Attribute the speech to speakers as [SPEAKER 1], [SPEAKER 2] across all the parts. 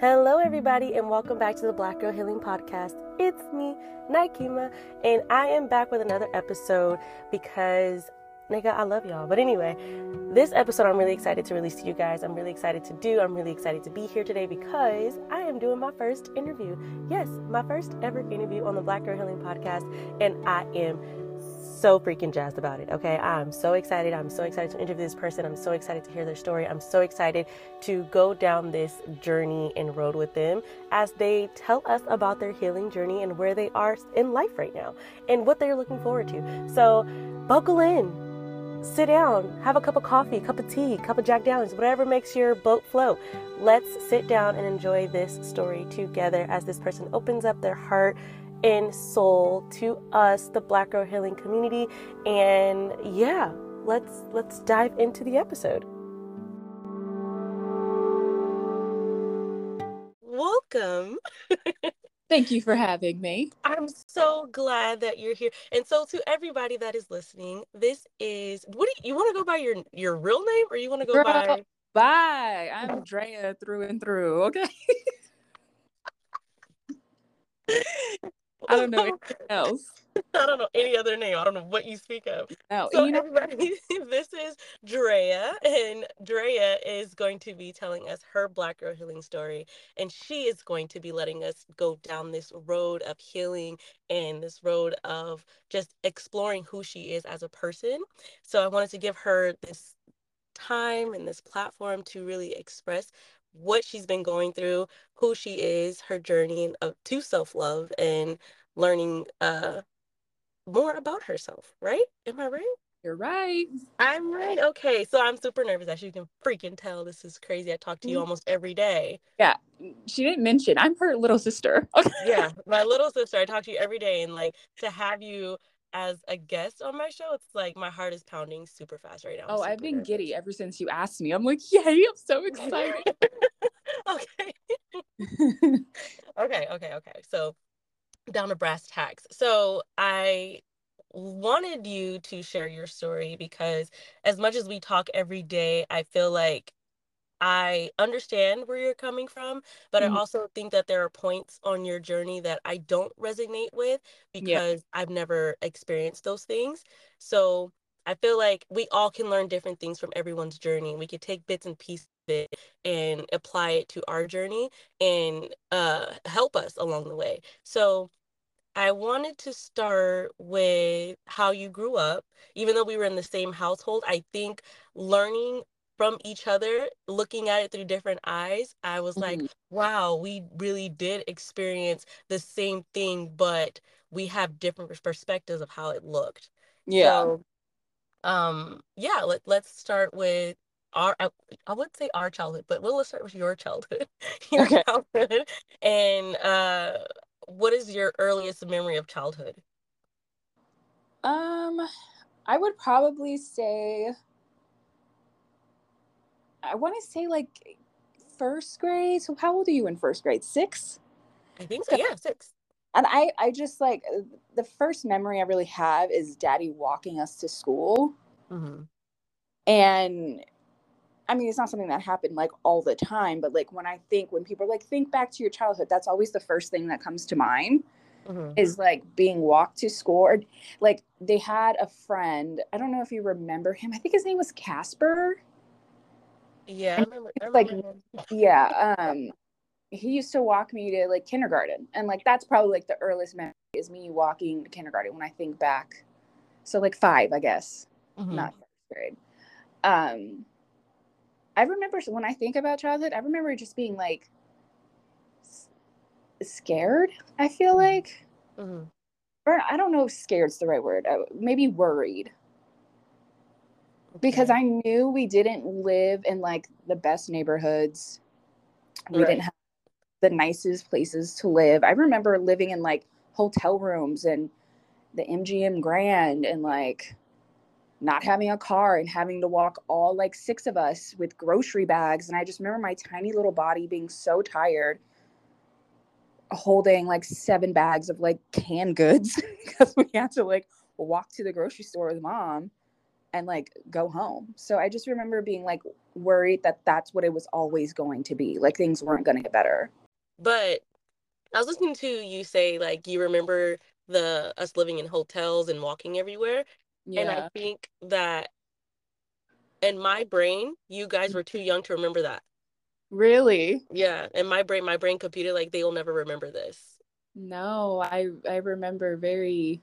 [SPEAKER 1] Hello, everybody, and welcome back to the Black Girl Healing Podcast. It's me, Nikema, and I am back with another episode because, nigga, I love y'all. But anyway, this episode I'm really excited to release to you guys. I'm really excited to do. I'm really excited to be here today because I am doing my first interview. Yes, my first ever interview on the Black Girl Healing Podcast, and I am so freaking jazzed about it. Okay. I'm so excited. I'm so excited to interview this person. I'm so excited to hear their story. I'm so excited to go down this journey and road with them as they tell us about their healing journey and where they are in life right now and what they're looking forward to. So buckle in. Sit down, have a cup of coffee, a cup of tea, a cup of Jack Daniels, whatever makes your boat float. Let's sit down and enjoy this story together as this person opens up their heart and soul to us, the Black Girl Healing community. And yeah, let's let's dive into the episode. Welcome.
[SPEAKER 2] Thank you for having me.
[SPEAKER 1] I'm so glad that you're here. And so to everybody that is listening, this is what do you, you want to go by your your real name or you want to go Girl, by
[SPEAKER 2] Bye. I'm Draya through and through, okay? I don't know anything else.
[SPEAKER 1] I don't know any other name. I don't know what you speak of. So
[SPEAKER 2] you know,
[SPEAKER 1] everybody, this is Draya, and Draya is going to be telling us her Black Girl healing story, and she is going to be letting us go down this road of healing and this road of just exploring who she is as a person. So I wanted to give her this time and this platform to really express what she's been going through, who she is, her journey of, to self love, and learning uh, more about herself. Right? Am I right?
[SPEAKER 2] You're right.
[SPEAKER 1] I'm right. Okay. So I'm super nervous. As you can freaking tell, this is crazy. I talk to you mm-hmm. almost every day.
[SPEAKER 2] Yeah. She didn't mention I'm her little sister. Okay.
[SPEAKER 1] yeah. My little sister. I talk to you every day. And like to have you as a guest on my show, it's like my heart is pounding super fast right now.
[SPEAKER 2] I'm oh, I've been nervous. giddy ever since you asked me. I'm like, yay, I'm so excited.
[SPEAKER 1] okay. okay, okay, okay. So down to brass tacks. So I wanted you to share your story because as much as we talk every day, I feel like I understand where you're coming from, but mm-hmm. I also think that there are points on your journey that I don't resonate with because yeah. I've never experienced those things. So I feel like we all can learn different things from everyone's journey. We could take bits and pieces of it and apply it to our journey and uh, help us along the way. So I wanted to start with how you grew up. Even though we were in the same household, I think learning from each other, looking at it through different eyes, I was mm-hmm. like, wow, we really did experience the same thing, but we have different perspectives of how it looked.
[SPEAKER 2] Yeah. So,
[SPEAKER 1] um, yeah, let, let's start with our I, I would say our childhood, but we'll let's start with your childhood. your okay. childhood. And uh what is your earliest memory of childhood?
[SPEAKER 2] Um I would probably say I want to say like first grade. So how old are you in first grade? Six?
[SPEAKER 1] I think so. Yeah, six.
[SPEAKER 2] And I, I just like the first memory I really have is daddy walking us to school. Mm-hmm. And I mean, it's not something that happened like all the time, but like when I think, when people like think back to your childhood, that's always the first thing that comes to mind mm-hmm. is like being walked to school. Or, like they had a friend, I don't know if you remember him. I think his name was Casper.
[SPEAKER 1] Yeah, I remember, I
[SPEAKER 2] like yeah, um he used to walk me to like kindergarten and like that's probably like the earliest memory is me walking to kindergarten when I think back. So like 5, I guess. Mm-hmm. Not first grade. Um I remember when I think about childhood, I remember just being like scared, I feel mm-hmm. like. Mm-hmm. Or I don't know if scared's the right word. Uh, maybe worried because I knew we didn't live in like the best neighborhoods. We right. didn't have the nicest places to live. I remember living in like hotel rooms and the MGM Grand and like not having a car and having to walk all like six of us with grocery bags. And I just remember my tiny little body being so tired holding like seven bags of like canned goods because we had to like walk to the grocery store with mom and like go home. So I just remember being like worried that that's what it was always going to be. Like things weren't going to get better.
[SPEAKER 1] But I was listening to you say like you remember the us living in hotels and walking everywhere. Yeah. And I think that in my brain, you guys were too young to remember that.
[SPEAKER 2] Really?
[SPEAKER 1] Yeah. And my brain, my brain computer, like they will never remember this.
[SPEAKER 2] No, I I remember very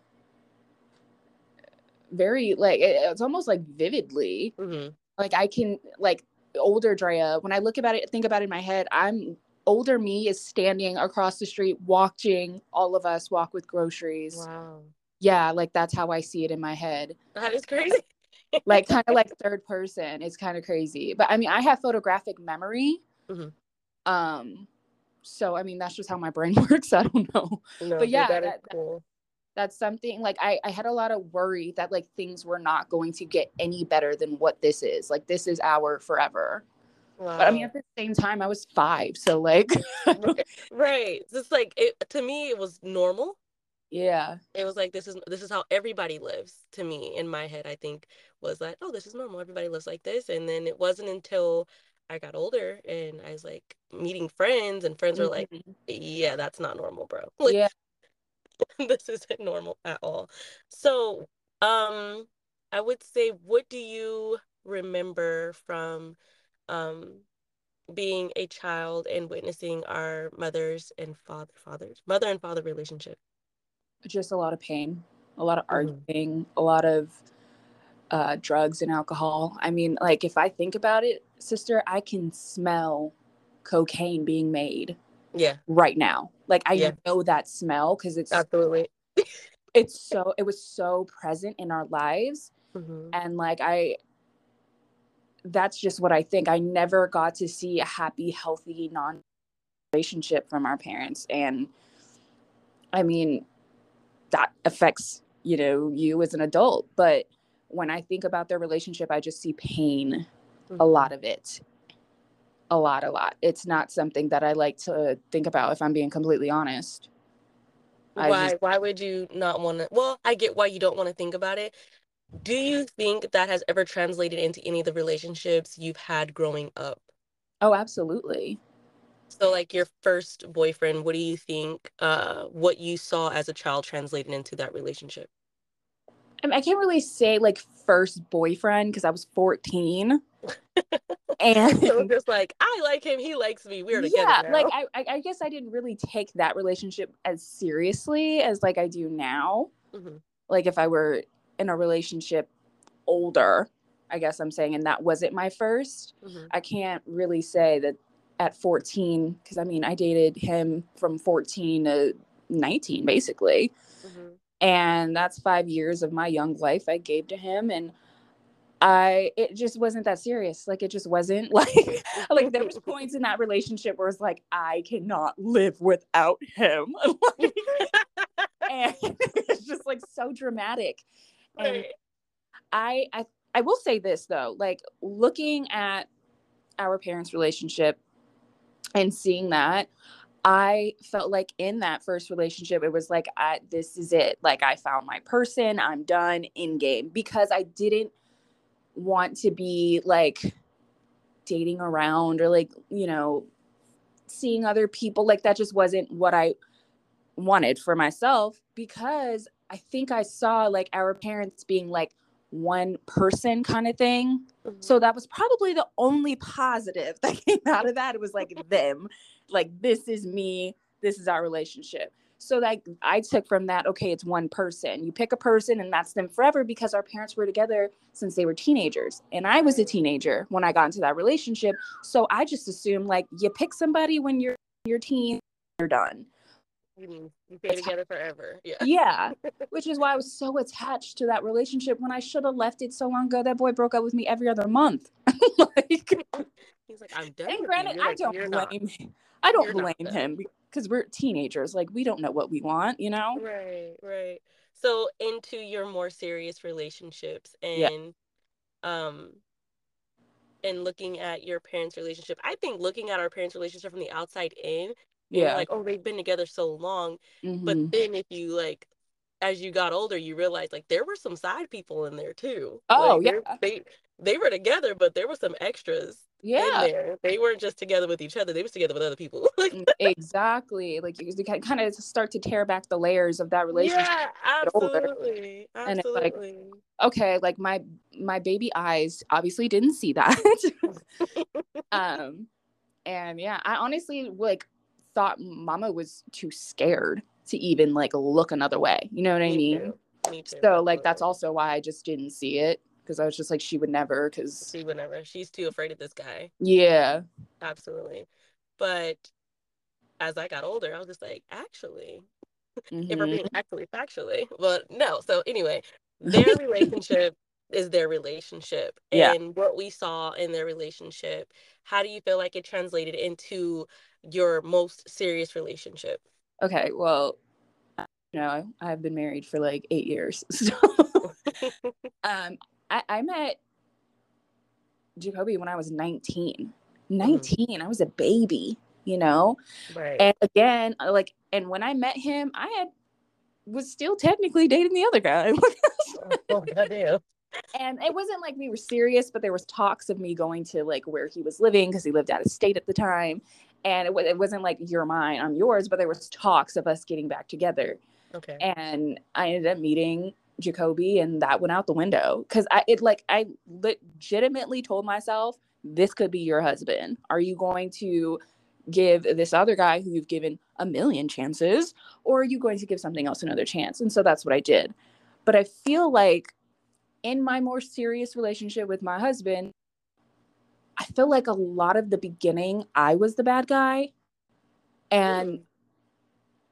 [SPEAKER 2] very like it's almost like vividly. Mm-hmm. Like I can like older Draya, when I look about it, think about it in my head, I'm older me is standing across the street watching all of us walk with groceries. Wow. Yeah, like that's how I see it in my head.
[SPEAKER 1] That is crazy.
[SPEAKER 2] like kind of like third person. It's kind of crazy. But I mean, I have photographic memory. Mm-hmm. Um so I mean that's just how my brain works. I don't know. No, but yeah, that, that, cool that's something like I, I had a lot of worry that like things were not going to get any better than what this is like this is our forever wow. but i mean at the same time i was five so like
[SPEAKER 1] right just like it to me it was normal
[SPEAKER 2] yeah
[SPEAKER 1] it was like this is this is how everybody lives to me in my head i think was like oh this is normal everybody lives like this and then it wasn't until I got older and I was like meeting friends and friends were like, mm-hmm. yeah, that's not normal, bro. Like, yeah. this isn't normal at all. So, um, I would say, what do you remember from um being a child and witnessing our mothers and father fathers mother and father relationship
[SPEAKER 2] just a lot of pain a lot of mm-hmm. arguing a lot of uh, drugs and alcohol i mean like if i think about it sister i can smell cocaine being made
[SPEAKER 1] yeah
[SPEAKER 2] right now like i yeah. know that smell because it's
[SPEAKER 1] absolutely
[SPEAKER 2] it's so it was so present in our lives mm-hmm. and like i that's just what i think i never got to see a happy healthy non relationship from our parents and i mean that affects you know you as an adult but when i think about their relationship i just see pain mm-hmm. a lot of it a lot, a lot. It's not something that I like to think about if I'm being completely honest.
[SPEAKER 1] Why just... why would you not want to well, I get why you don't want to think about it. Do you think that has ever translated into any of the relationships you've had growing up?
[SPEAKER 2] Oh, absolutely.
[SPEAKER 1] So like your first boyfriend, what do you think uh what you saw as a child translated into that relationship?
[SPEAKER 2] I, mean, I can't really say like first boyfriend because I was 14.
[SPEAKER 1] And so just like I like him, he likes me. We're together. Yeah,
[SPEAKER 2] now. like I, I guess I didn't really take that relationship as seriously as like I do now. Mm-hmm. Like if I were in a relationship older, I guess I'm saying, and that wasn't my 1st mm-hmm. I can't really say that at 14 because I mean I dated him from 14 to 19 basically. Mm-hmm. And that's five years of my young life I gave to him. And I it just wasn't that serious. Like it just wasn't like like there was points in that relationship where it's like I cannot live without him. and it's just like so dramatic. And. I I I will say this though, like looking at our parents' relationship and seeing that, I felt like in that first relationship, it was like, I, this is it. Like, I found my person, I'm done in game because I didn't want to be like dating around or like, you know, seeing other people. Like that just wasn't what I wanted for myself because I think I saw like our parents being like one person kind of thing. Mm-hmm. So that was probably the only positive that came out of that. It was like them, like, this is me, this is our relationship so like i took from that okay it's one person. You pick a person and that's them forever because our parents were together since they were teenagers. And i was a teenager when i got into that relationship. So i just assumed like you pick somebody when you're your teen you're done.
[SPEAKER 1] You mean you stay together forever. Yeah.
[SPEAKER 2] Yeah. Which is why i was so attached to that relationship when i should have left it so long ago. That boy broke up with me every other month. Like
[SPEAKER 1] he's like i'm done
[SPEAKER 2] and granted i don't blame not. I don't you're blame him because we're teenagers like we don't know what we want you know
[SPEAKER 1] right right so into your more serious relationships and yeah. um and looking at your parents relationship i think looking at our parents relationship from the outside in yeah like oh they've been together so long mm-hmm. but then if you like as you got older, you realized like there were some side people in there too.
[SPEAKER 2] Oh
[SPEAKER 1] like,
[SPEAKER 2] yeah,
[SPEAKER 1] they they were together, but there were some extras. Yeah, there. They weren't just together with each other; they was together with other people.
[SPEAKER 2] Mm, exactly. Like you, can kind of start to tear back the layers of that relationship.
[SPEAKER 1] Yeah, absolutely. absolutely. And it's like,
[SPEAKER 2] okay, like my my baby eyes obviously didn't see that. um, and yeah, I honestly like thought Mama was too scared to even like look another way. You know what I mean?
[SPEAKER 1] Too. Me too.
[SPEAKER 2] So like that's also why I just didn't see it because I was just like she would never because
[SPEAKER 1] she would never. She's too afraid of this guy.
[SPEAKER 2] Yeah.
[SPEAKER 1] Absolutely. But as I got older, I was just like, actually, mm-hmm. if we're being actually factually, but no. So anyway, their relationship is their relationship, yeah. and what we saw in their relationship. How do you feel like it translated into your most serious relationship?
[SPEAKER 2] Okay, well, you know, I've been married for like eight years. So um, I, I met Jacoby when I was 19. 19, mm-hmm. I was a baby, you know?
[SPEAKER 1] Right.
[SPEAKER 2] And again, uh, like, and when I met him, I had was still technically dating the other guy.
[SPEAKER 1] oh, goddamn.
[SPEAKER 2] And it wasn't like we were serious, but there was talks of me going to like where he was living because he lived out of state at the time and it, it wasn't like you're mine i'm yours but there was talks of us getting back together
[SPEAKER 1] okay
[SPEAKER 2] and i ended up meeting jacoby and that went out the window. Because i it like i legitimately told myself this could be your husband. Are you going to give this other guy who you've given a million chances or are you going to give something else another chance? And so that's what i did. But i feel like in my more serious relationship with my husband I feel like a lot of the beginning, I was the bad guy. And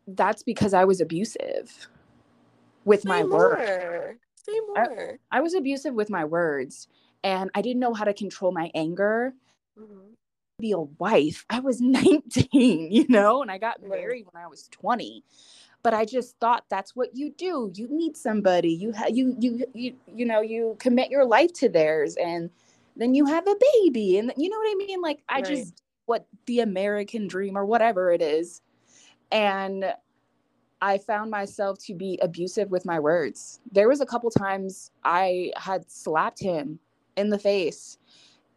[SPEAKER 2] that's because I was abusive with Say my words.
[SPEAKER 1] Say more.
[SPEAKER 2] I, I, was abusive with my words and I didn't know how to control my anger. Mm-hmm. Be a wife. I was 19, you know, and I got married when I was 20 but I just thought that's what you do. You meet somebody, you ha- you you you you know, you commit your life to theirs and then you have a baby and you know what i mean like i right. just what the american dream or whatever it is and i found myself to be abusive with my words there was a couple times i had slapped him in the face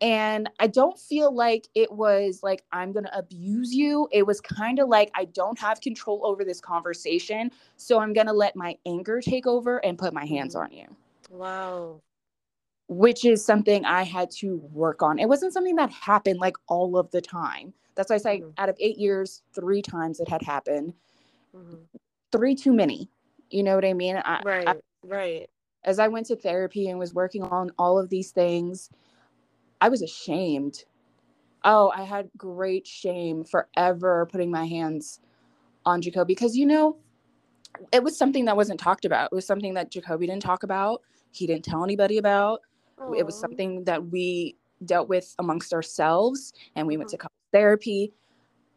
[SPEAKER 2] and i don't feel like it was like i'm going to abuse you it was kind of like i don't have control over this conversation so i'm going to let my anger take over and put my hands on you
[SPEAKER 1] wow
[SPEAKER 2] which is something I had to work on. It wasn't something that happened like all of the time. That's why I say mm-hmm. out of eight years, three times it had happened. Mm-hmm. Three too many. You know what I mean? I,
[SPEAKER 1] right,
[SPEAKER 2] I,
[SPEAKER 1] right.
[SPEAKER 2] As I went to therapy and was working on all of these things, I was ashamed. Oh, I had great shame forever putting my hands on Jacoby because, you know, it was something that wasn't talked about. It was something that Jacoby didn't talk about. He didn't tell anybody about. Aww. It was something that we dealt with amongst ourselves and we went to therapy.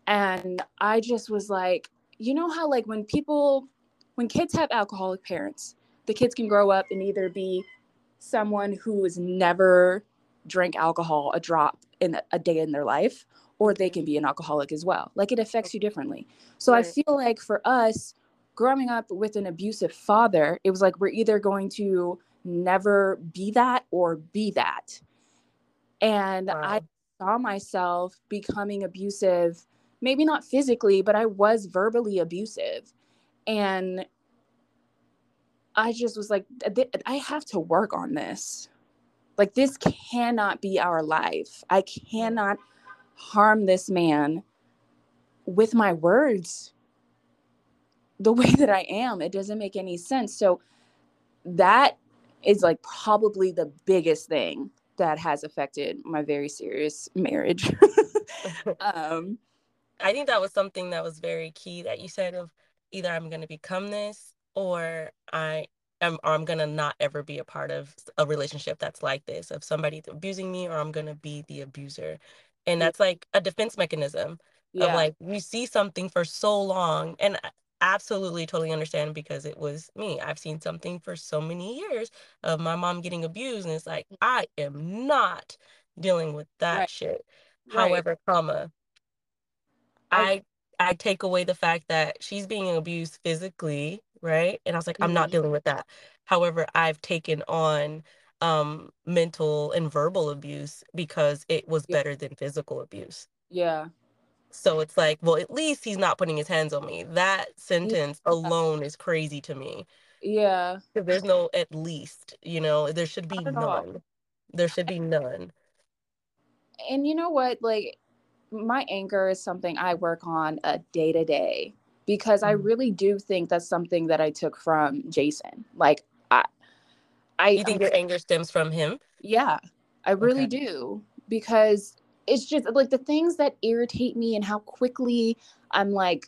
[SPEAKER 2] And I just was like, you know how like when people when kids have alcoholic parents, the kids can grow up and either be someone who has never drank alcohol a drop in a day in their life or they can be an alcoholic as well. Like it affects you differently. So right. I feel like for us growing up with an abusive father, it was like we're either going to never be that or be that. And wow. I saw myself becoming abusive, maybe not physically, but I was verbally abusive. And I just was like, I have to work on this. Like, this cannot be our life. I cannot harm this man with my words the way that I am. It doesn't make any sense. So, that is like probably the biggest thing that has affected my very serious marriage. um,
[SPEAKER 1] I think that was something that was very key that you said of either I'm going to become this or I am or I'm going to not ever be a part of a relationship that's like this of somebody abusing me or I'm going to be the abuser. And mm. that's like a defense mechanism yeah. of like we see something for so long and absolutely totally understand because it was me. I've seen something for so many years of my mom getting abused, and it's like mm. I am not dealing with that right. shit. Right. However, comma, I I take away the fact that she's being abused physically, right? And I was like, mm-hmm. I'm not mm-hmm. dealing with that. However, I've taken on um mental and verbal abuse because it was yeah. better than physical abuse.
[SPEAKER 2] Yeah.
[SPEAKER 1] So it's like, well, at least he's not putting his hands on me. That sentence yeah. alone is crazy to me.
[SPEAKER 2] Yeah.
[SPEAKER 1] There's no at least, you know, there should be none. All. There should be none.
[SPEAKER 2] And you know what? Like my anger is something I work on a day to day because mm-hmm. I really do think that's something that I took from Jason. Like I
[SPEAKER 1] I You think your anger stems from him?
[SPEAKER 2] Yeah. I really okay. do because it's just like the things that irritate me and how quickly I'm like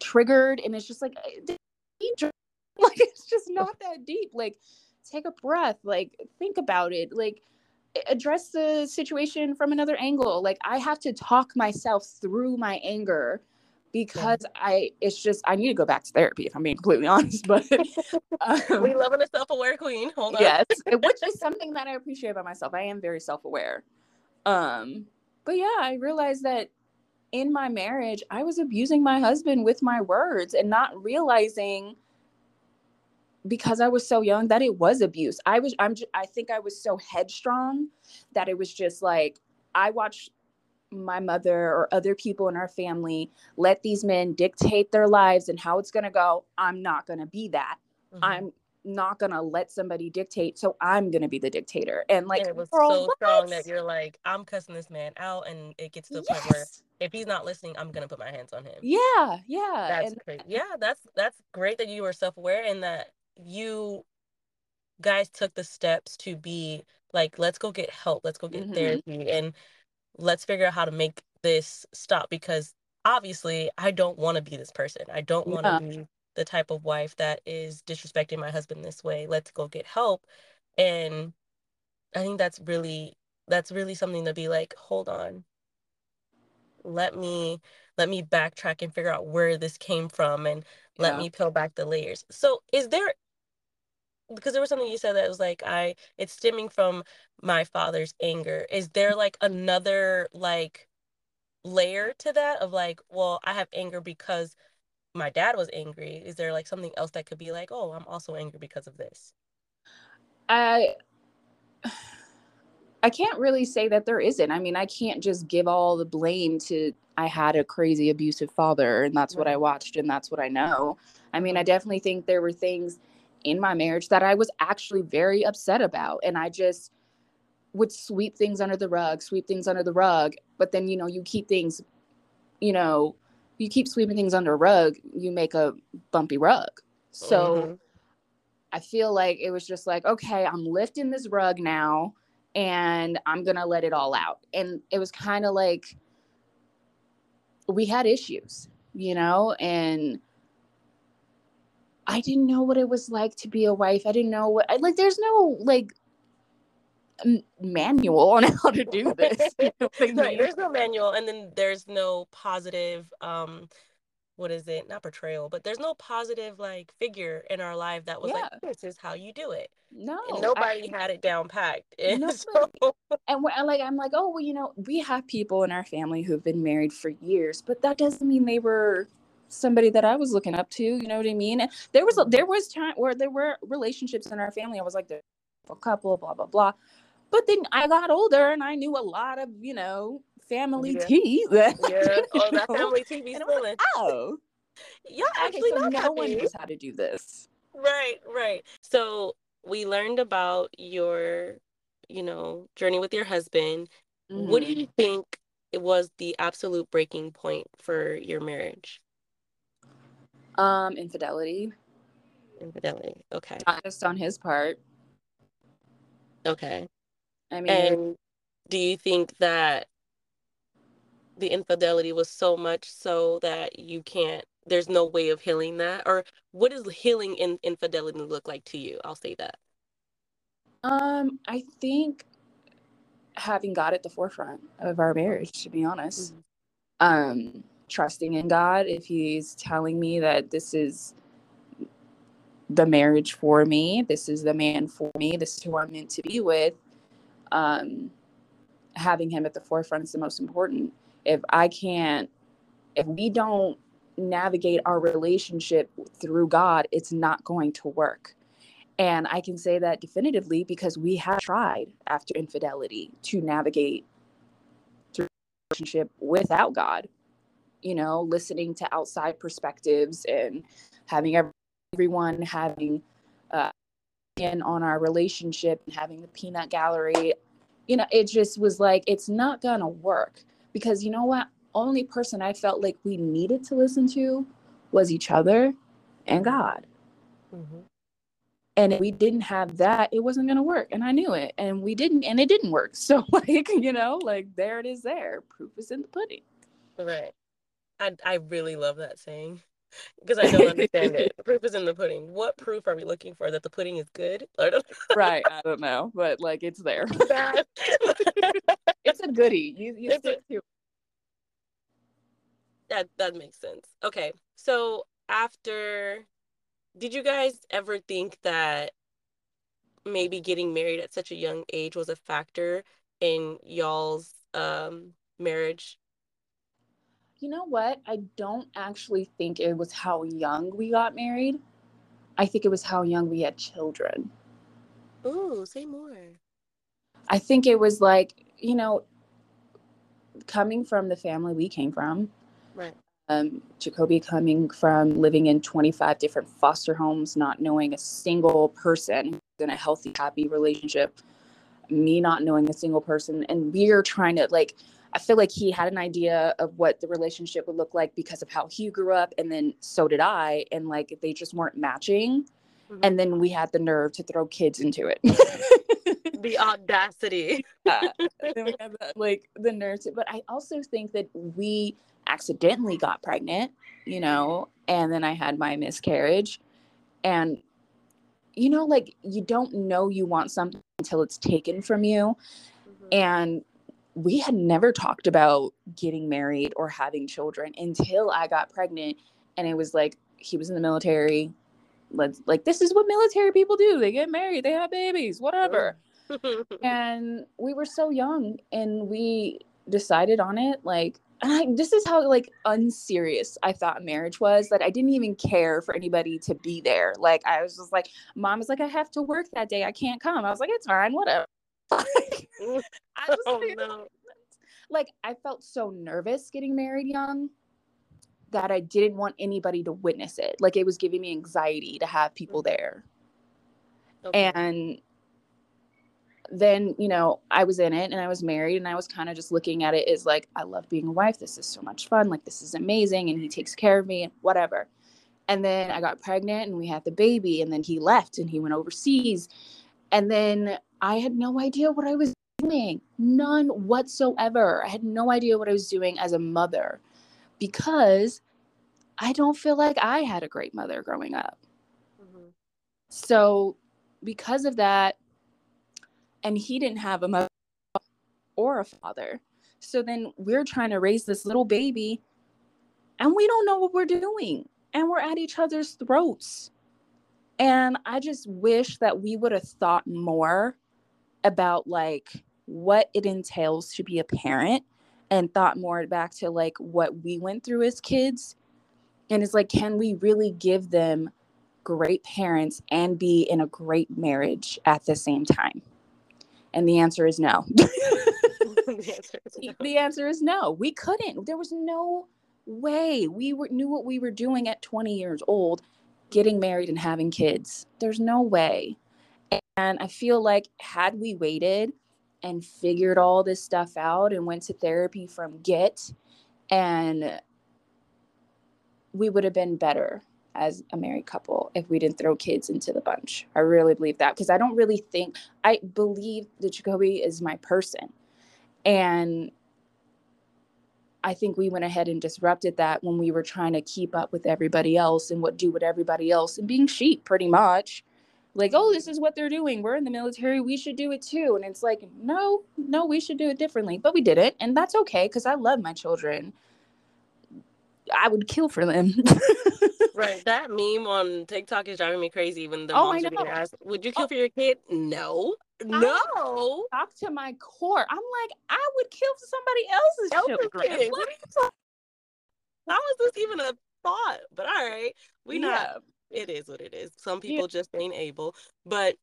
[SPEAKER 2] triggered and it's just like eh, like it's just not that deep like take a breath like think about it like address the situation from another angle. Like i have to talk myself through my anger because yeah. i it's just i need to go back to therapy if i'm being completely honest but
[SPEAKER 1] um, we love a self-aware queen. Hold on
[SPEAKER 2] yes which is something that i appreciate about myself. I am very self-aware. Um but yeah i realized that in my marriage i was abusing my husband with my words and not realizing because I was so young that it was abuse. I was I'm I think I was so headstrong that it was just like I watched my mother or other people in our family let these men dictate their lives and how it's going to go. I'm not going to be that. Mm-hmm. I'm not going to let somebody dictate, so I'm going to be the dictator. And like
[SPEAKER 1] and it was so what? strong that you're like I'm cussing this man out and it gets to the yes. point where if he's not listening, I'm going to put my hands on him.
[SPEAKER 2] Yeah, yeah.
[SPEAKER 1] That's and, crazy. Yeah, that's that's great that you were self-aware and that you guys took the steps to be like let's go get help let's go get mm-hmm. therapy and let's figure out how to make this stop because obviously i don't want to be this person i don't want to yeah. be the type of wife that is disrespecting my husband this way let's go get help and i think that's really that's really something to be like hold on let me let me backtrack and figure out where this came from and yeah. let me peel back the layers so is there because there was something you said that was like i it's stemming from my father's anger. Is there like another like layer to that of like well i have anger because my dad was angry? Is there like something else that could be like oh i'm also angry because of this?
[SPEAKER 2] I i can't really say that there isn't. I mean i can't just give all the blame to i had a crazy abusive father and that's what i watched and that's what i know. I mean i definitely think there were things in my marriage that I was actually very upset about. And I just would sweep things under the rug, sweep things under the rug. But then, you know, you keep things, you know, you keep sweeping things under a rug, you make a bumpy rug. So mm-hmm. I feel like it was just like, okay, I'm lifting this rug now and I'm going to let it all out. And it was kind of like we had issues, you know, and I didn't know what it was like to be a wife. I didn't know what like there's no like manual on how to do this. You know
[SPEAKER 1] right, there's no manual and then there's no positive um what is it? Not portrayal, but there's no positive like figure in our life that was yeah. like this is how you do it.
[SPEAKER 2] No.
[SPEAKER 1] And nobody I, had it down packed. And,
[SPEAKER 2] so... and like I'm like, "Oh, well, you know, we have people in our family who've been married for years, but that doesn't mean they were somebody that I was looking up to. You know what I mean? And there was there was time where there were relationships in our family. I was like a couple, blah blah blah. But then I got older and I knew a lot of you know family yeah. tea.
[SPEAKER 1] That, yeah, oh that family tea be spilling. Like,
[SPEAKER 2] oh,
[SPEAKER 1] yeah, actually,
[SPEAKER 2] okay, so no one knows how to do this.
[SPEAKER 1] Right, right. So we learned about your, you know, journey with your husband. Mm-hmm. What do mm-hmm. you think it was the absolute breaking point for your marriage?
[SPEAKER 2] Um, infidelity.
[SPEAKER 1] Infidelity. Okay.
[SPEAKER 2] Not just on his part.
[SPEAKER 1] Okay.
[SPEAKER 2] I mean,
[SPEAKER 1] and do you think that the infidelity was so much so that you can't? There's no way of healing that, or what does healing in infidelity look like to you? I'll say that.
[SPEAKER 2] Um, I think having God at the forefront of our marriage, to be honest. Mm-hmm. Um, trusting in God, if He's telling me that this is the marriage for me, this is the man for me, this is who I'm meant to be with, um, having Him at the forefront is the most important. If I can't if we don't navigate our relationship through God, it's not going to work. And I can say that definitively because we have tried after infidelity to navigate through relationship without God. You know, listening to outside perspectives and having everyone having uh, in on our relationship and having the peanut gallery. You know, it just was like it's not gonna work because you know what? Only person I felt like we needed to listen to was each other and God. Mm-hmm and if we didn't have that it wasn't going to work and i knew it and we didn't and it didn't work so like you know like there it is there proof is in the pudding
[SPEAKER 1] right i, I really love that saying because i don't understand it. Proof is in the pudding. What proof are we looking for? That the pudding is good?
[SPEAKER 2] Right i don't know but like it's there. It's a goodie. You, you stick a, to
[SPEAKER 1] that that makes sense. Okay so after did you guys ever think that maybe getting married at such a young age was a factor in y'all's um, marriage?
[SPEAKER 2] You know what? I don't actually think it was how young we got married. I think it was how young we had children.
[SPEAKER 1] Ooh, say more.
[SPEAKER 2] I think it was like, you know, coming from the family we came from.
[SPEAKER 1] Right
[SPEAKER 2] um, Jacoby coming from living in 25 different foster homes, not knowing a single person in a healthy, happy relationship, me not knowing a single person. And we're trying to, like, I feel like he had an idea of what the relationship would look like because of how he grew up. And then so did I. And, like, they just weren't matching. Mm-hmm. And then we had the nerve to throw kids into it.
[SPEAKER 1] the audacity.
[SPEAKER 2] uh, then we had the, like the nerve. To, but I also think that we, accidentally got pregnant, you know, and then I had my miscarriage. And, you know, like you don't know you want something until it's taken from you. Mm-hmm. And we had never talked about getting married or having children until I got pregnant. And it was like, he was in the military. Let's like, this is what military people do. They get married, they have babies, whatever. and we were so young and we decided on it like I, this is how like unserious I thought marriage was that I didn't even care for anybody to be there. Like I was just like, mom was like, I have to work that day. I can't come. I was like, it's fine, whatever. I just oh, no. like I felt so nervous getting married young that I didn't want anybody to witness it. Like it was giving me anxiety to have people mm-hmm. there. Okay. And then you know i was in it and i was married and i was kind of just looking at it as like i love being a wife this is so much fun like this is amazing and he takes care of me and whatever and then i got pregnant and we had the baby and then he left and he went overseas and then i had no idea what i was none whatsoever i had no idea what i was doing as a mother because i don't feel like i had a great mother growing up mm-hmm. so because of that and he didn't have a mother or a father. So then we're trying to raise this little baby and we don't know what we're doing and we're at each other's throats. And I just wish that we would have thought more about like what it entails to be a parent and thought more back to like what we went through as kids. And it's like, can we really give them great parents and be in a great marriage at the same time? And the answer is no. the, answer is no. the answer is no. We couldn't. There was no way. We were, knew what we were doing at 20 years old, getting married and having kids. There's no way. And I feel like had we waited and figured all this stuff out and went to therapy from get and we would have been better as a married couple if we didn't throw kids into the bunch. I really believe that because I don't really think I believe that Jacoby is my person. And I think we went ahead and disrupted that when we were trying to keep up with everybody else and what do what everybody else and being sheep pretty much. Like, oh, this is what they're doing. We're in the military. We should do it too. And it's like, no, no, we should do it differently. But we did it. And that's okay because I love my children. I would kill for them.
[SPEAKER 1] right. That meme on TikTok is driving me crazy when the oh, moms are being asked, Would you oh kill oh. for your kid? No. No.
[SPEAKER 2] Talk to my core. I'm like, I would kill for somebody else's children.
[SPEAKER 1] how is this even a thought? But all right, we yeah. not. It is what it is. Some people yeah. just ain't able. But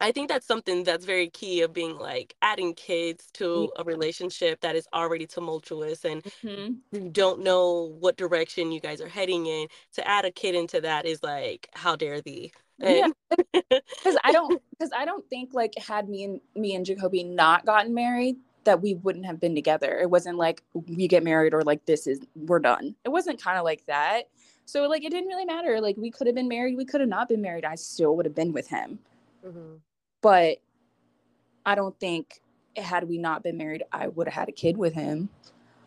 [SPEAKER 1] I think that's something that's very key of being like adding kids to a relationship that is already tumultuous and mm-hmm. you don't know what direction you guys are heading in. To add a kid into that is like, how dare thee?
[SPEAKER 2] yeah, because I don't, because I don't think like had me and me and Jacoby not gotten married, that we wouldn't have been together. It wasn't like we get married or like this is we're done. It wasn't kind of like that. So like it didn't really matter. Like we could have been married, we could have not been married. I still would have been with him. Mm-hmm. But I don't think had we not been married, I would have had a kid with him.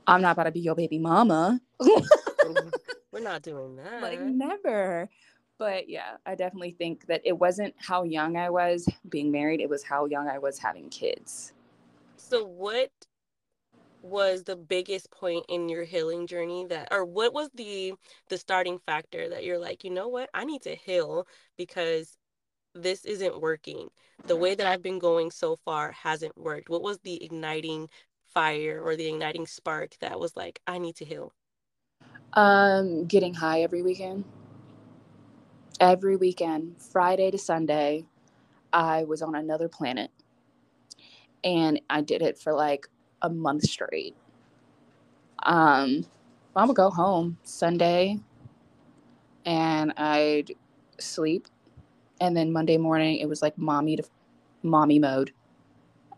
[SPEAKER 2] I'm not about to be your baby mama.
[SPEAKER 1] We're not doing that.
[SPEAKER 2] Like never. But yeah, I definitely think that it wasn't how young I was being married, it was how young I was having kids.
[SPEAKER 1] So what was the biggest point in your healing journey that or what was the the starting factor that you're like, you know what? I need to heal because this isn't working. The way that I've been going so far hasn't worked. What was the igniting fire or the igniting spark that was like, I need to heal?
[SPEAKER 2] Um, getting high every weekend. Every weekend, Friday to Sunday, I was on another planet. And I did it for like a month straight. Um, I would go home Sunday and I'd sleep and then Monday morning it was like mommy to mommy mode,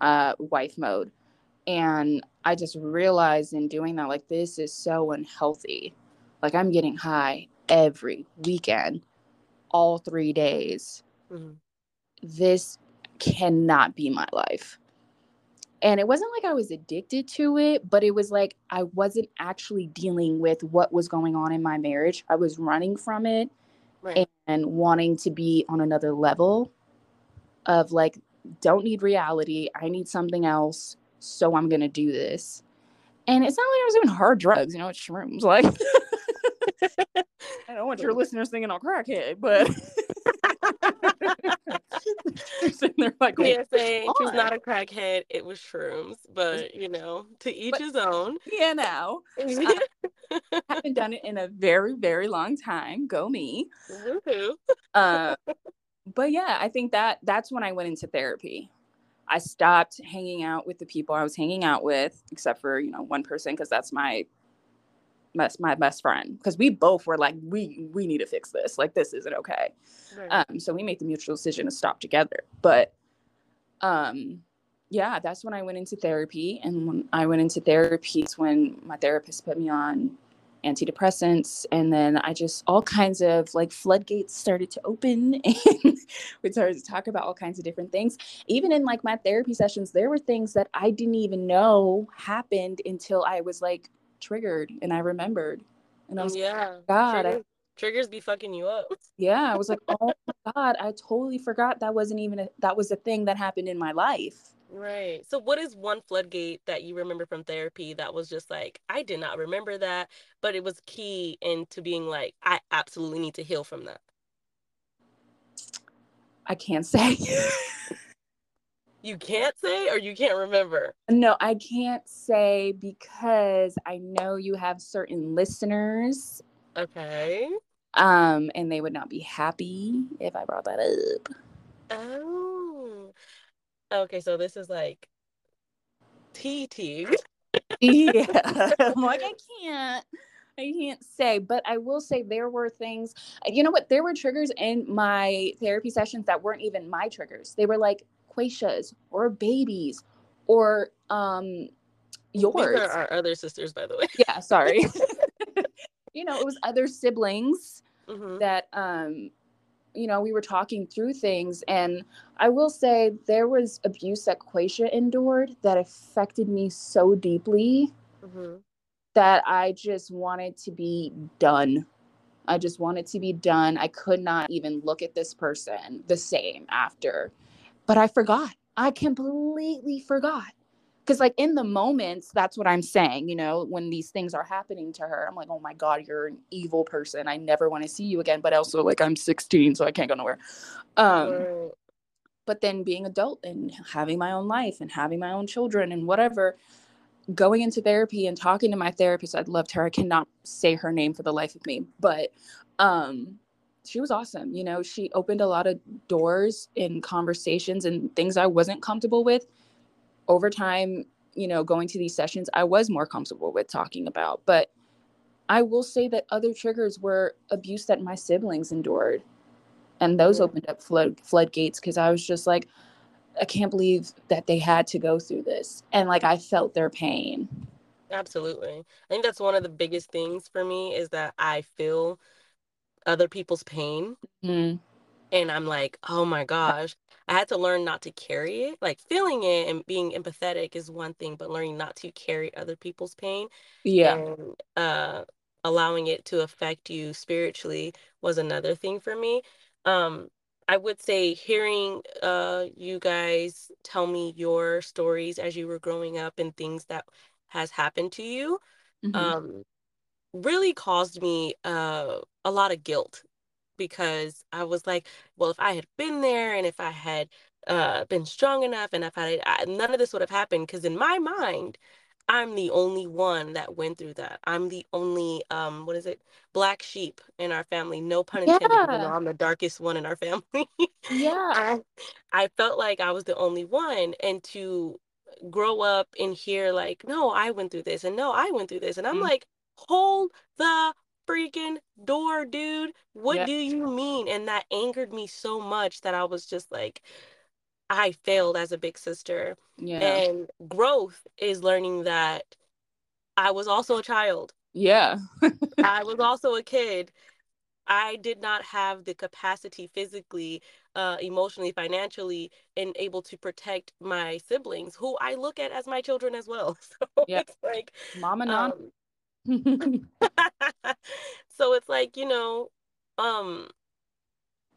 [SPEAKER 2] uh, wife mode, and I just realized in doing that like this is so unhealthy. Like I'm getting high every weekend, all three days. Mm-hmm. This cannot be my life. And it wasn't like I was addicted to it, but it was like I wasn't actually dealing with what was going on in my marriage. I was running from it right. and wanting to be on another level of like don't need reality i need something else so i'm gonna do this and it's not like i was doing hard drugs you know it's shrooms like i don't want your listeners thinking i'm crackhead but
[SPEAKER 1] they're like yeah, saying she's not a crackhead it was shrooms but you know to each but, his own.
[SPEAKER 2] Yeah now I haven't done it in a very very long time. Go me. Uh, but yeah i think that that's when i went into therapy. I stopped hanging out with the people i was hanging out with except for you know one person because that's my best my best friend because we both were like we we need to fix this. Like this isn't okay. Right. um so we made the mutual decision to stop together. But um yeah that's when i went into therapy. And when i went into therapy it's when my therapist put me on antidepressants. And then i just all kinds of like floodgates started to open. And we started to talk about all kinds of different things. Even in like my therapy sessions there were things that i didn't even know happened until i was like triggered and I remembered. And I was
[SPEAKER 1] yeah, like, God, triggers, I, triggers be fucking you up.
[SPEAKER 2] Yeah, I was like, oh my God, I totally forgot that wasn't even a, that was a thing that happened in my life.
[SPEAKER 1] Right. So, what is one floodgate that you remember from therapy that was just like, I did not remember that, but it was key into being like, I absolutely need to heal from that?
[SPEAKER 2] I can't say.
[SPEAKER 1] you can't say or you can't remember?
[SPEAKER 2] No, I can't say because I know you have certain listeners.
[SPEAKER 1] Okay.
[SPEAKER 2] Um, and they would not be happy if I brought that up.
[SPEAKER 1] Oh. Okay, so this is like TT.
[SPEAKER 2] yeah. I'm like, I can't. I can't say, but I will say there were things, you know what? There were triggers in my therapy sessions that weren't even my triggers. They were like Quaisha's or babies or um yours. These
[SPEAKER 1] are our other sisters, by the way.
[SPEAKER 2] Yeah, sorry. you know, it was other siblings mm-hmm. that um you know, we were talking through things and I will say there was abuse that Quaisha endured that affected me so deeply mm-hmm. that I just wanted to be done. I just wanted to be done. I could not even look at this person the same after but I forgot. I completely forgot. Because, like, in the moments, that's what I'm saying, you know, when these things are happening to her, I'm like, oh my God, you're an evil person. I never want to see you again. But also, like, I'm 16, so I can't go nowhere. Um, But then being adult and having my own life and having my own children and whatever, going into therapy and talking to my therapist, I loved her. I cannot say her name for the life of me, but um, she was awesome. You know, she opened a lot of doors in conversations and things I wasn't comfortable with. Over time, you know, going to these sessions, I was more comfortable with talking about. But I will say that other triggers were abuse that my siblings endured. And those mm-hmm. opened up flood floodgates because I was just like, I can't believe that they had to go through this. And like I felt their pain.
[SPEAKER 1] Absolutely. I think that's one of the biggest things for me is that I feel other people's pain. Mm-hmm. And I'm like, oh my gosh, I had to learn not to carry it. Like feeling it and being empathetic is one thing, but learning not to carry other people's pain.
[SPEAKER 2] Yeah.
[SPEAKER 1] And uh, allowing it to affect you spiritually was another thing for me. Um, I would say hearing uh, you guys tell me your stories as you were growing up and things that has happened to you mm-hmm. um, really caused me uh, a lot of guilt because I was like, well, if I had been there and if I had uh, been strong enough and if I, I none of this would have happened because in my mind, I'm the only one that went through that. I'm the only um what is it? Black sheep in our family. No pun intended. Yeah. Know, I'm the darkest one in our family.
[SPEAKER 2] yeah.
[SPEAKER 1] I, I felt like I was the only one and to grow up and hear like, no, I went through this and no, I went through this. And I'm mm-hmm. like, hold the freaking door, dude. What yeah. do you mean? And that angered me so much that I was just like, I failed as a big sister. Yeah. And growth is learning that I was also a child.
[SPEAKER 2] Yeah.
[SPEAKER 1] I was also a kid. I did not have the capacity physically, uh, emotionally, financially, and able to protect my siblings, who I look at as my children as well. So yeah. it's like
[SPEAKER 2] mom and
[SPEAKER 1] Um, so it's like, you know, um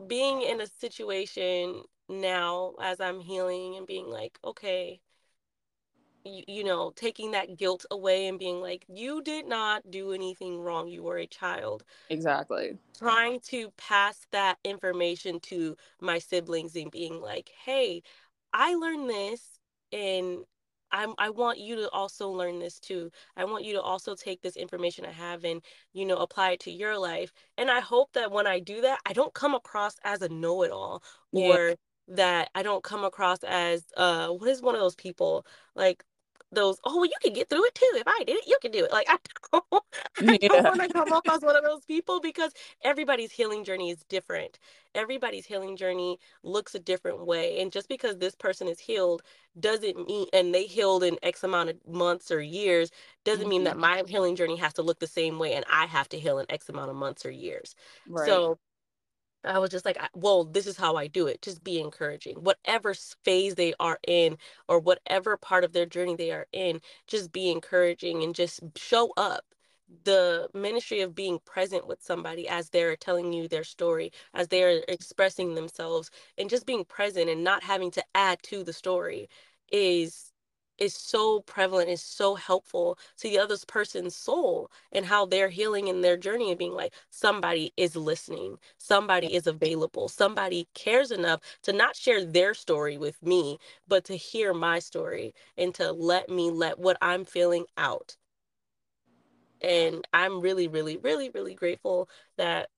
[SPEAKER 1] being in a situation now as I'm healing and being like, okay, you, you know, taking that guilt away and being like, you did not do anything wrong. You were a child.
[SPEAKER 2] Exactly.
[SPEAKER 1] Trying to pass that information to my siblings and being like, hey, I learned this and I'm, I want you to also learn this too. I want you to also take this information I have and, you know, apply it to your life. And I hope that when I do that, I don't come across as a know it all yeah. or that I don't come across as uh what is one of those people like those oh well, you can get through it too if i did it you can do it like i don't, I don't want to come off as one of those people because everybody's healing journey is different everybody's healing journey looks a different way and just because this person is healed doesn't mean and they healed in x amount of months or years doesn't mm-hmm. mean that my healing journey has to look the same way and i have to heal in x amount of months or years right. so I was just like, well, this is how I do it. Just be encouraging. Whatever phase they are in or whatever part of their journey they are in, just be encouraging and just show up. The ministry of being present with somebody as they're telling you their story, as they're expressing themselves, and just being present and not having to add to the story is is so prevalent, is so helpful to the other person's soul and how they're healing in their journey and being like, somebody is listening, somebody is available, somebody cares enough to not share their story with me, but to hear my story and to let me let what I'm feeling out. And I'm really, really, really, really grateful that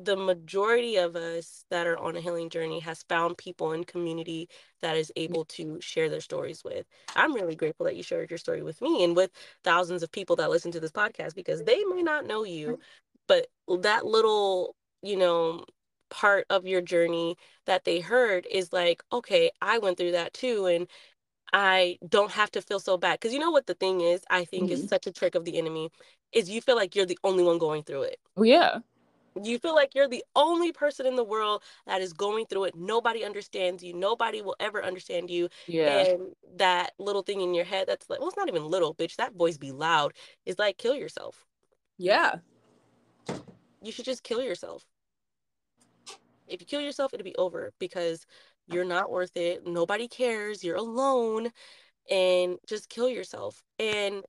[SPEAKER 1] the majority of us that are on a healing journey has found people in community that is able to share their stories with. I'm really grateful that you shared your story with me and with thousands of people that listen to this podcast because they may not know you, but that little, you know, part of your journey that they heard is like, okay, I went through that too. And I don't have to feel so bad. Because you know what the thing is, I think mm-hmm. is such a trick of the enemy, is you feel like you're the only one going through it.
[SPEAKER 2] Oh, yeah
[SPEAKER 1] you feel like you're the only person in the world that is going through it. Nobody understands you. Nobody will ever understand you.
[SPEAKER 2] Yeah.
[SPEAKER 1] And that little thing in your head that's like well it's not even little bitch. That voice be loud. Is like kill yourself.
[SPEAKER 2] Yeah.
[SPEAKER 1] You should just kill yourself. If you kill yourself it'll be over because you're not worth it. Nobody cares. You're alone. And just kill yourself. And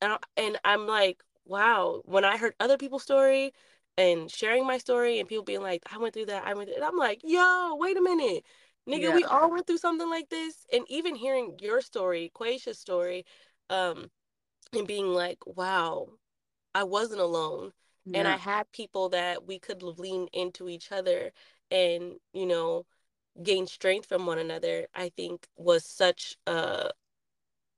[SPEAKER 1] and, and i'm like wow. When i heard other people's story and sharing my story and people being like, I went through that, I went through I'm like, yo, wait a minute. Nigga, yeah. we all went through something like this. And even hearing your story, Quaisha's story, um and being like wow i wasn't alone yeah. and i had people that we could lean into each other and you know gain strength from one another i think was such a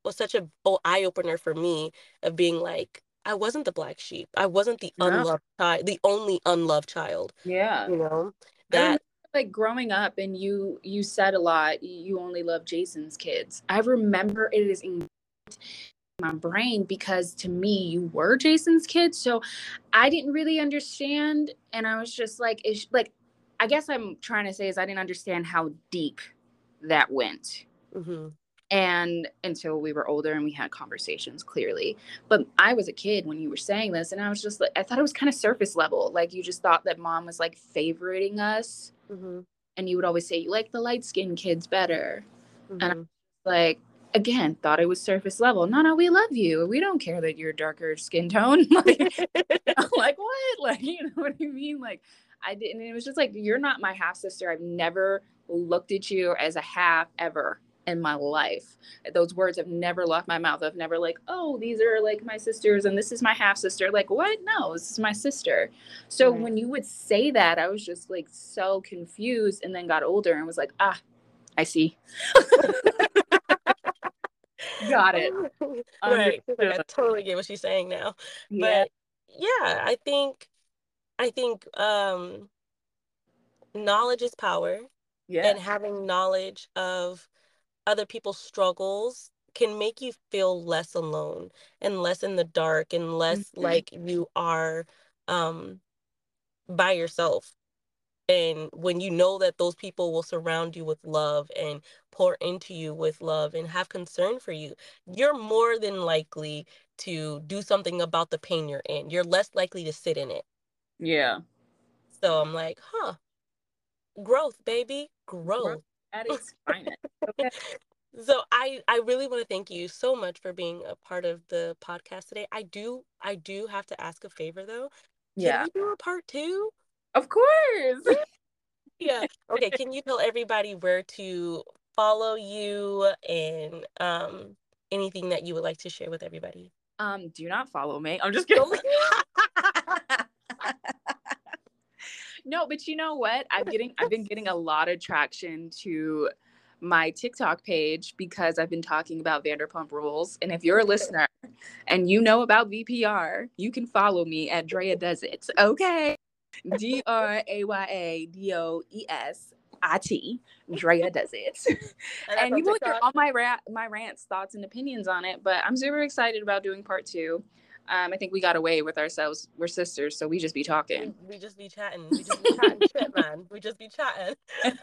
[SPEAKER 1] was such a eye opener for me of being like I wasn't the black sheep. I wasn't the no. unloved child, the only unloved child.
[SPEAKER 2] Yeah.
[SPEAKER 1] You know, that
[SPEAKER 2] like growing up and you you said a lot you only love Jason's kids. I remember it is in my brain because to me you were Jason's kids. So I didn't really understand and I was just like it's like I guess I'm trying to say is I didn't understand how deep that went. Mm-hmm and until we were older and we had conversations clearly. But i was a kid when you were saying this and i was just like i thought it was kind of surface level. Like you just thought that mom was like favoriting us mm-hmm. and you would always say you like the light skinned kids better. Mm-hmm. and I'm like again thought it was surface level. No no we love you. We don't care that you're darker skin tone. Like, like what? Like you know what i mean? Like i didn't it was just like you're not my half sister. I've never looked at you as a half ever in my life. Those words have never left my mouth. I've never like, oh, these are like my sisters and this is my half sister. Like, what? No, this is my sister. So right. when you would say that, I was just like so confused and then got older and was like, ah, I see. got it.
[SPEAKER 1] right. I totally get what she's saying now. Yeah. But yeah, I think I think um knowledge is power. Yeah. And having knowledge of other people's struggles can make you feel less alone and less in the dark and less mm-hmm. like you are um by yourself. And when you know that those people will surround you with love and pour into you with love and have concern for you you're more than likely to do something about the pain you're in. You're less likely to sit in it.
[SPEAKER 2] Yeah.
[SPEAKER 1] So i'm like huh. Growth baby growth, growth
[SPEAKER 2] at its finest. Okay.
[SPEAKER 1] So I I really want to thank you so much for being a part of the podcast today. I do I do have to ask a favor though. Can yeah. we do a part two?
[SPEAKER 2] Of course.
[SPEAKER 1] yeah. Okay. Can you tell everybody where to follow you and um anything that you would like to share with everybody?
[SPEAKER 2] Um, do not follow me. I'm just kidding. no, but you know what? I'm getting I've been getting a lot of traction to my TikTok page because I've been talking about Vanderpump Rules. And if you're a listener and you know about VPR, you can follow me at Draya Does It. Okay. D R A Y A D O E S I T. Draya Does It. and you will hear all my, ra- my rants, thoughts, and opinions on it. But I'm super excited about doing part two. Um, I think we got away with ourselves. We're sisters, so we just be talking.
[SPEAKER 1] We, just be chatting. We just be chatting shit, man. We just be chatting.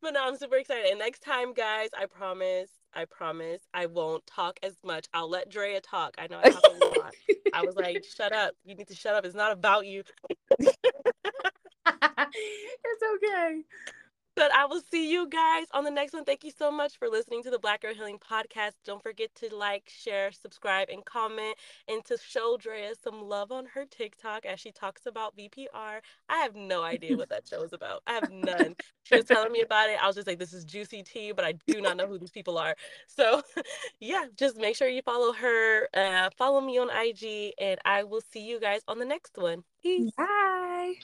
[SPEAKER 1] but no, I'm super excited. And next time, guys, I promise, I promise, I won't talk as much. I'll let Draya talk. I know I talk a lot. I was like, shut up. You need to shut up. It's not about you.
[SPEAKER 2] it's okay.
[SPEAKER 1] But I will see you guys on the next one. Thank you so much for listening to the Black Girl Healing Podcast. Don't forget to like, share, subscribe, and comment, and to show Draya some love on her TikTok as she talks about VPR. I have no idea what that show is about. I have none. She was telling me about it. I was just like, this is juicy tea, but I do not know who these people are. So, yeah, just make sure you follow her, uh, follow me on IG, and I will see you guys on the next one. Peace.
[SPEAKER 2] Bye.